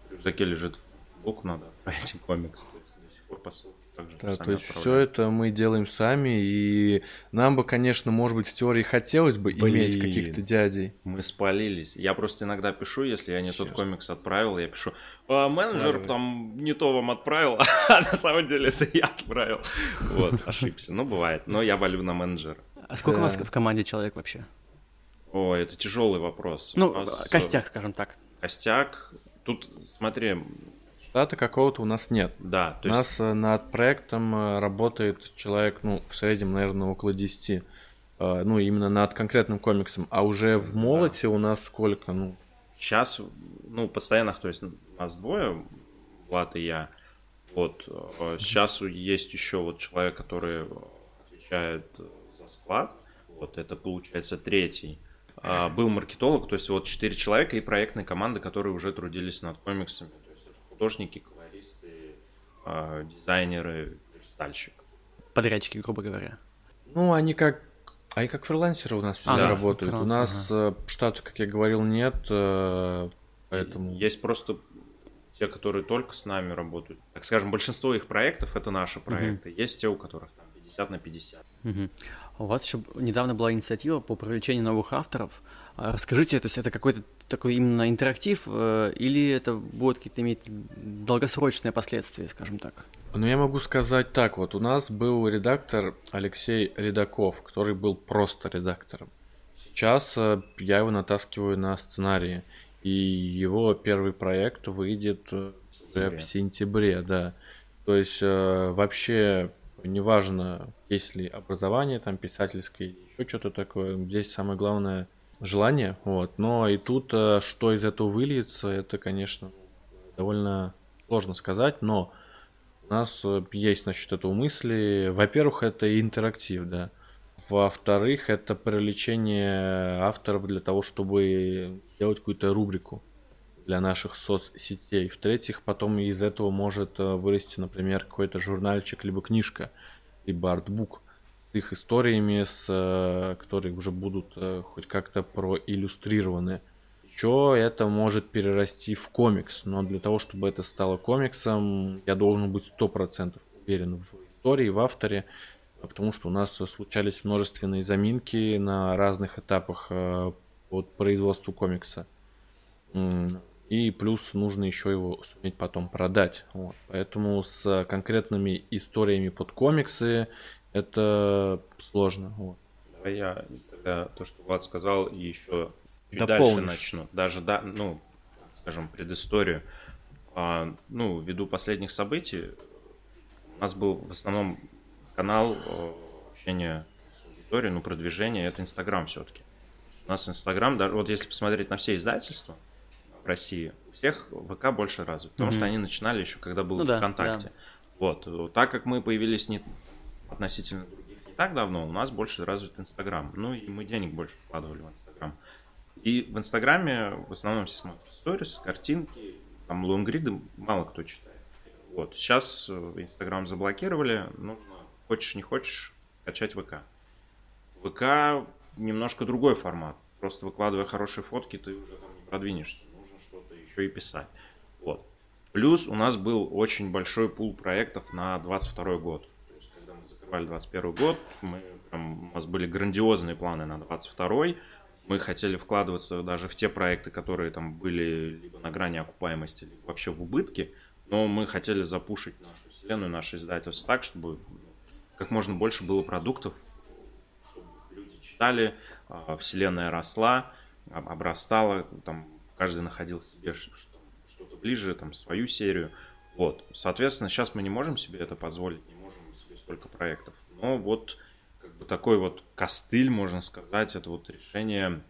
S2: в рюкзаке лежит футболку, надо отправить комикс. То есть до сих пор посылки также
S3: Да, то есть все это мы делаем сами, и нам бы, конечно, может быть, в теории хотелось бы иметь
S2: Блин.
S3: каких-то дядей.
S2: Мы спалились. Я просто иногда пишу, если я не тот
S3: Чёрт.
S2: комикс отправил, я пишу, «А, менеджер
S3: Сваливай.
S2: там не то вам отправил, а на самом деле это я отправил. Вот, ошибся. Ну, бывает. Но я валю на менеджера.
S1: А сколько у вас в команде человек вообще?
S2: О, это тяжелый вопрос.
S1: Ну,
S2: э,
S1: костяк, скажем так.
S2: Костяк. Тут, смотри,
S3: Штата какого-то у нас нет.
S2: да, то
S3: у
S2: есть
S3: нас э, над проектом э, работает человек, ну, в среднем, наверное, около 10. э, Ну, именно над конкретным комиксом. А уже в молоте у нас сколько? Ну,
S2: Сейчас, ну, постоянных, то есть нас двое, Влад и я. Вот. Сейчас есть еще вот человек, который отвечает за склад. Вот, это получается третий. А, Был маркетолог, то есть вот четыре человека и проектные команды, которые уже трудились над комиксами. Художники, колористы, а, дизайнеры, верстальщик.
S1: Подрядчики, грубо говоря.
S3: ну они как... Они как фрилансеры у нас все
S1: А,
S2: да,
S3: работают. У нас э, штата, как я говорил, нет, э, поэтому...
S2: Есть просто те, которые только с нами работают. Так скажем, большинство их проектов это наши проекты. Есть те, у которых там 50 на 50.
S1: Мгм. У вас еще недавно была инициатива по привлечению новых авторов. А Расскажите, то есть это какой-то такой именно интерактив, э, или это будет какие-то иметь долгосрочные последствия, скажем так?
S3: Ну, я могу сказать так, вот у нас был редактор Алексей Редаков, который был просто редактором. Сейчас э, я его натаскиваю на сценарии, и его первый проект выйдет э, уже
S2: сентябре.
S3: в сентябре, да. То есть вообще неважно, есть ли образование там писательское или еще что-то такое, здесь самое главное желание, вот. Но и тут э, что из этого выльется, это, конечно, довольно сложно сказать, но у нас э, есть насчет этого мысли. Во-первых, это интерактив, да. во-вторых, это привлечение авторов для того, чтобы делать какую-то рубрику для наших соцсетей. В-третьих, потом из этого может э, вырасти, например, какой-то журнальчик, либо книжка, либо артбук их историями, с, э, которые уже будут э, хоть как-то проиллюстрированы. Еще это может перерасти в комикс, но для того, чтобы это стало комиксом, я должен быть 100% уверен в истории, в авторе, потому что у нас случались множественные заминки на разных этапах от производства комикса. И плюс нужно еще его суметь потом продать. Вот. Поэтому с конкретными историями под комиксы это сложно. Вот.
S2: Давай я тогда то, что Влад сказал, еще чуть Дополнишь. дальше начну. Даже, да, ну, скажем, предысторию. А, ну, ввиду последних событий, у нас был в основном канал э, общения с аудиторией, ну, продвижение, это Инстаграм все-таки. У нас Инстаграм, даже вот если посмотреть на все издательства, в России, у всех ВК больше развит, потому mm-hmm. что они начинали еще, когда был ну, ВКонтакте. Да. Вот, так как мы появились не относительно других не так давно, у нас больше развит Инстаграм. Ну и мы денег больше вкладывали в Инстаграм. И в Инстаграме в основном все смотрят сторис, картинки, там лонгриды мало кто читает. Вот, сейчас э, Инстаграм заблокировали, нужно, хочешь не хочешь, качать ВК. ВК немножко другой формат. Просто выкладывая хорошие фотки, ты уже там не продвинешься еще и писать. Вот. Плюс у нас был очень большой пул проектов на 22 год. Закрывали 21 год, мы, прям, у нас были грандиозные планы на 22 мы хотели вкладываться даже в те проекты, которые там были либо на грани окупаемости, либо вообще в убытке, но мы хотели запушить нашу вселенную, наше издательство так, чтобы как можно больше было продуктов, чтобы люди читали, а, вселенная росла, обрастала, там каждый находил себе что-то ближе, там, свою серию. Вот, соответственно, сейчас мы не можем себе это позволить, столько проектов. Но вот как бы такой вот костыль, можно сказать, это вот решение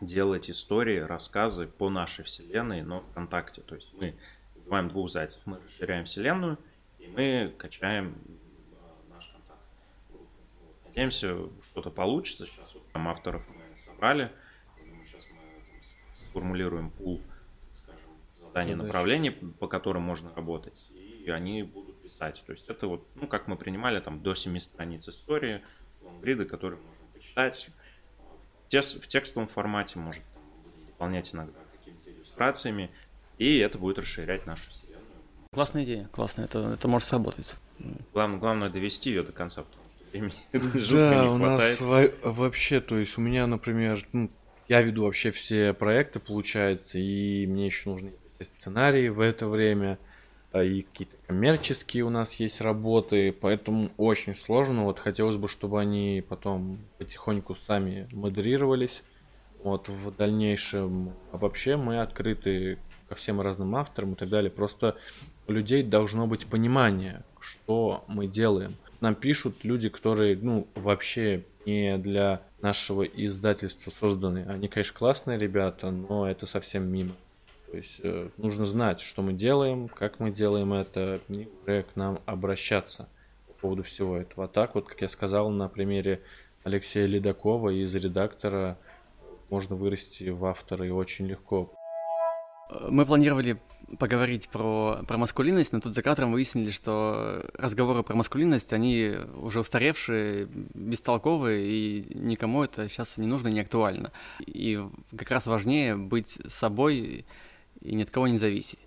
S2: делать истории, рассказы по нашей вселенной, но ВКонтакте. То есть мы убиваем двух зайцев, мы расширяем вселенную, и мы качаем а, наш контакт. Надеемся, что-то получится. Сейчас вот там авторов мы собрали, сформулируем пул, скажем, заданий, направлений, по которым можно работать, и они будут писать. То есть это вот, ну, как мы принимали, там, до 7 страниц истории, лонгриды, которые можно почитать. В текстовом формате может там, дополнять иногда какими-то иллюстрациями, и это будет расширять нашу вселенную.
S1: Классная идея, классно, это, это может сработать.
S2: Главное, главное довести ее до конца, потому что времени
S3: Да, у нас вообще, то есть у меня, например, ну, я веду вообще все проекты, получается, и мне еще нужны сценарии в это время, и какие-то коммерческие у нас есть работы, поэтому очень сложно. Вот хотелось бы, чтобы они потом потихоньку сами модерировались. Вот в дальнейшем. А вообще мы открыты ко всем разным авторам и так далее. Просто у людей должно быть понимание, что мы делаем. Нам пишут люди, которые, ну, вообще не для нашего издательства созданы. Они, конечно, классные ребята, но это совсем мимо. То есть э, нужно знать, что мы делаем, как мы делаем это, и уже к нам обращаться по поводу всего этого. А так вот, как я сказал на примере Алексея Ледакова из редактора, можно вырасти в автора и очень легко.
S1: Мы планировали поговорить про, про маскулинность, но тут за кадром выяснили, что разговоры про маскулинность, они уже устаревшие, бестолковые, и никому это сейчас не нужно, не актуально. И как раз важнее быть собой и ни от кого не зависеть.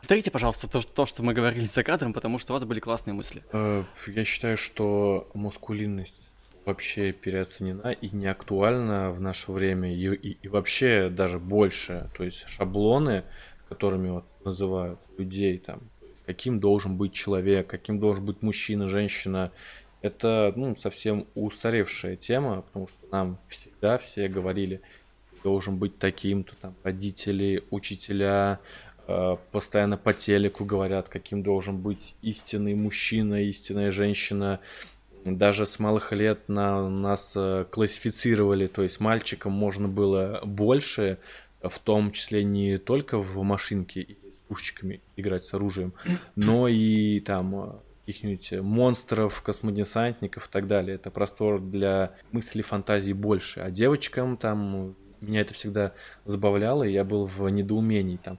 S1: Повторите, пожалуйста, то, то, что мы говорили за кадром, потому что у вас были классные мысли.
S3: Э, я считаю, что маскулинность вообще переоценена и не актуальна в наше время, и, и, и вообще даже больше. То есть шаблоны, которыми вот называют людей, там, каким должен быть человек, каким должен быть мужчина, женщина, это ну, совсем устаревшая тема, потому что нам всегда все говорили, должен быть таким-то, там, родители, учителя, э, постоянно по телеку говорят, каким должен быть истинный мужчина, истинная женщина. Даже с малых лет на нас э, классифицировали, то есть мальчикам можно было больше, в том числе не только в машинке с пушечками играть с оружием, но и там каких-нибудь монстров, космодесантников и так далее. Это простор для мысли, фантазии больше. А девочкам там меня это всегда забавляло, и я был в недоумении там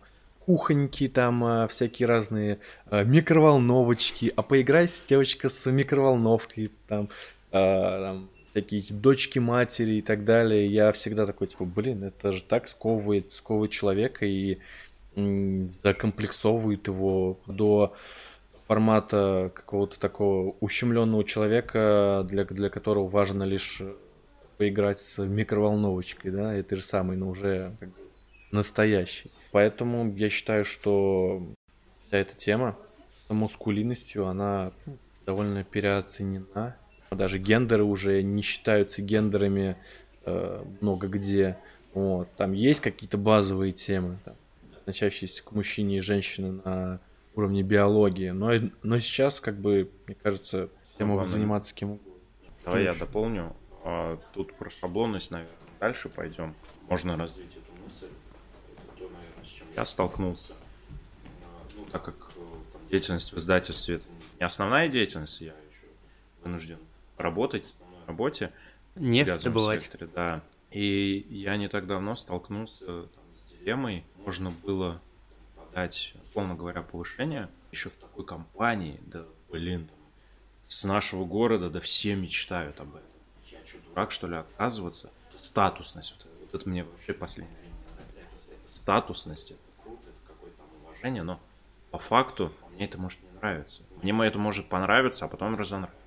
S3: кухоньки, там а, всякие разные а, микроволновочки, а поиграйся, девочка, с микроволновкой, там, а, там всякие дочки матери и так далее. Я всегда такой, типа, блин, это же так сковывает, сковывает человека и закомплексовывает его до формата какого-то такого ущемленного человека, для, для которого важно лишь поиграть с микроволновочкой, да, это же самый, но уже как бы настоящий. Поэтому я считаю, что вся эта тема с маскулинностью, она ну, довольно переоценена. Даже гендеры уже не считаются гендерами э, много где. Вот. Там есть какие-то базовые темы, там, относящиеся к мужчине и женщине на уровне биологии. Но, но сейчас, как бы, мне кажется, все могут заниматься кем угодно.
S2: Давай я дополню. А, тут про шаблонность, наверное, дальше пойдем. Можно развить эту мысль. Это то, наверное, с чем я столкнулся. А, ну, так как э, там, деятельность в издательстве это не основная деятельность, я еще вынужден работать в основной работе.
S1: Нефть добывать. Секторе,
S2: да. И я не так давно столкнулся там, с дилеммой. Можно было подать, условно говоря, повышение еще в такой компании, да, блин, там, с нашего города, да все мечтают об этом. Дурак, что ли, отказываться? Статусность, вот, вот это мне вообще последнее статусность, это круто, это какое-то уважение, но по факту мне это может не нравиться. Мне это может понравиться, а потом разонравиться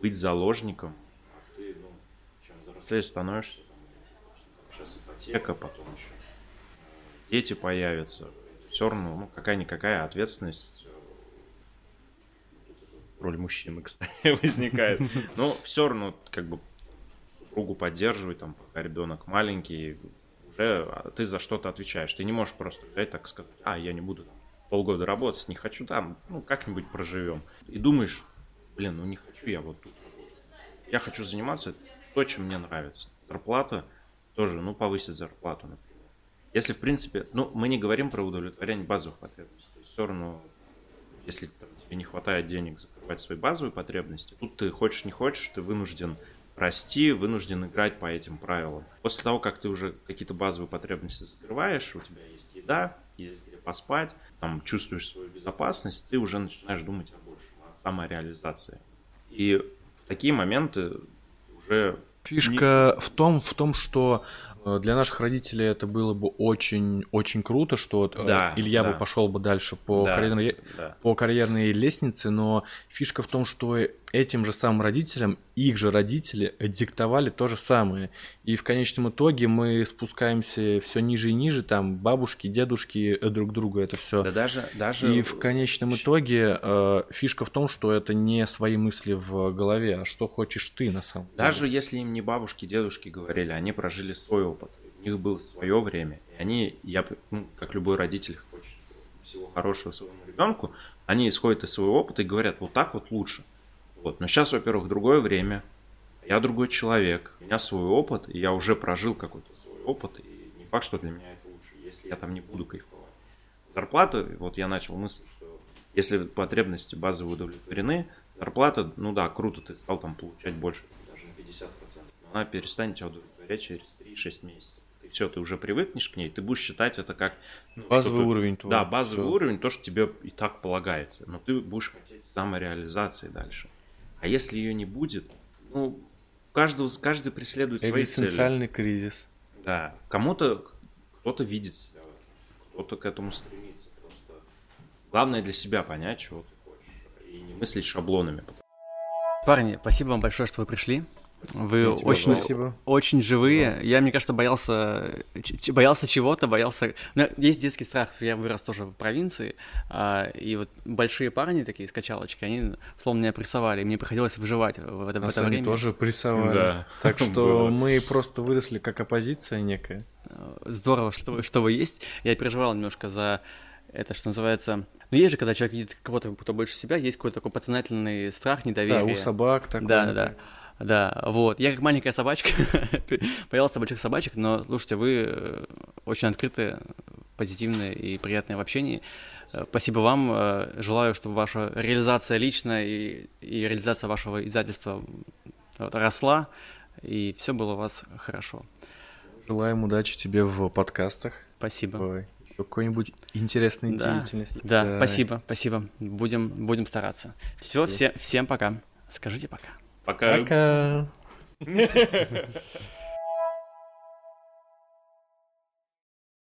S2: быть заложником, а ты, ну, чем взрослее становишься, там, сейчас ипотека, потом еще э, дети появятся, все равно, ну, какая-никакая ответственность роль мужчины, кстати, возникает. Но все равно, как бы, супругу поддерживать, там, пока ребенок маленький, уже а, ты за что-то отвечаешь. Ты не можешь просто взять так сказать, а, я не буду полгода работать, не хочу там, ну, как-нибудь проживем. И думаешь, блин, ну не хочу я вот тут. Я хочу заниматься то, чем мне нравится. Зарплата тоже, ну, повысить зарплату, например. Если, в принципе, ну, мы не говорим про удовлетворение базовых потребностей. Все равно, если там, тебе не хватает денег закрывать свои базовые потребности, тут ты хочешь не хочешь, ты вынужден расти, вынужден играть по этим правилам. После того, как ты уже какие-то базовые потребности закрываешь, у тебя есть еда, есть где поспать, там чувствуешь свою безопасность, ты уже начинаешь думать о самореализации. И в такие моменты уже...
S3: Фишка не... в том, в том, что для наших родителей это было бы очень, очень круто, что э, да, Илья да. бы пошел бы дальше по, да, карьерной, да. по карьерной лестнице, но фишка в том, что этим же самым родителям их же родители диктовали то же самое. И в конечном итоге мы спускаемся все ниже и ниже, там бабушки, дедушки э, друг друга, это все.
S2: Да даже, даже...
S3: И в конечном итоге э, фишка в том, что это не свои мысли в голове, а что хочешь ты на самом
S2: деле. Даже если им не бабушки, дедушки говорили, они прожили свой опыт. У них было свое время. И они, я, ну, как любой родитель хочет всего хорошего своему ребенку, они исходят из своего опыта и говорят, вот так вот лучше. Вот. Но сейчас, во-первых, другое время, я другой человек, у меня свой опыт, и я уже прожил какой-то свой опыт, и не факт, что для меня это лучше, если я там не буду кайфовать. Зарплата, вот я начал мысль, что если потребности базовые удовлетворены, зарплата, ну да, круто, ты стал там получать больше, даже на 50%, но она перестанет тебя удовлетворять через 3-6 месяцев. Ты все, ты уже привыкнешь к ней, ты будешь считать это как...
S3: Ну, базовый уровень
S2: твой. Да, базовый все. уровень, то, что тебе и так полагается, но ты будешь хотеть самореализации дальше. А если ее не будет, ну, каждого, каждый преследует свои цели.
S3: Экзистенциальный кризис.
S2: Да. Кому-то, кто-то видит себя кто-то к этому стремится. Просто главное для себя понять, чего ты хочешь. И не мыслить шаблонами.
S1: Парни, спасибо вам большое, что вы пришли. Вы очень, спасибо. очень живые. Да. Я, мне кажется, боялся, боялся чего-то, боялся... Ну, есть детский страх, я вырос тоже в провинции, а, и вот большие парни такие с качалочкой, они словно меня прессовали, и мне приходилось выживать в это,
S3: Нас
S1: в это
S3: время. тоже прессовали. Да. Так что мы просто выросли как оппозиция некая.
S1: Здорово, что вы, что вы есть. Я переживал немножко за это, что называется... Ну, есть же, когда человек видит кого-то, кто больше себя, есть какой-то такой подсознательный страх, недоверие.
S3: Да, у собак такой.
S1: Да, да, да. Да, вот. Я как маленькая собачка, боялся больших собачек, но, слушайте, вы э, очень открытые, позитивные и приятные в общении. Э, спасибо вам. Э, желаю, чтобы ваша реализация личная и, и реализация вашего издательства росла, и все было у вас хорошо.
S3: Желаем удачи тебе в подкастах.
S1: Спасибо.
S3: Ой, какой-нибудь интересной
S1: да.
S3: деятельности.
S1: Да, да, спасибо, спасибо. Будем, будем стараться. Все, все, всем пока. Скажите пока.
S2: Пока.
S3: Пока.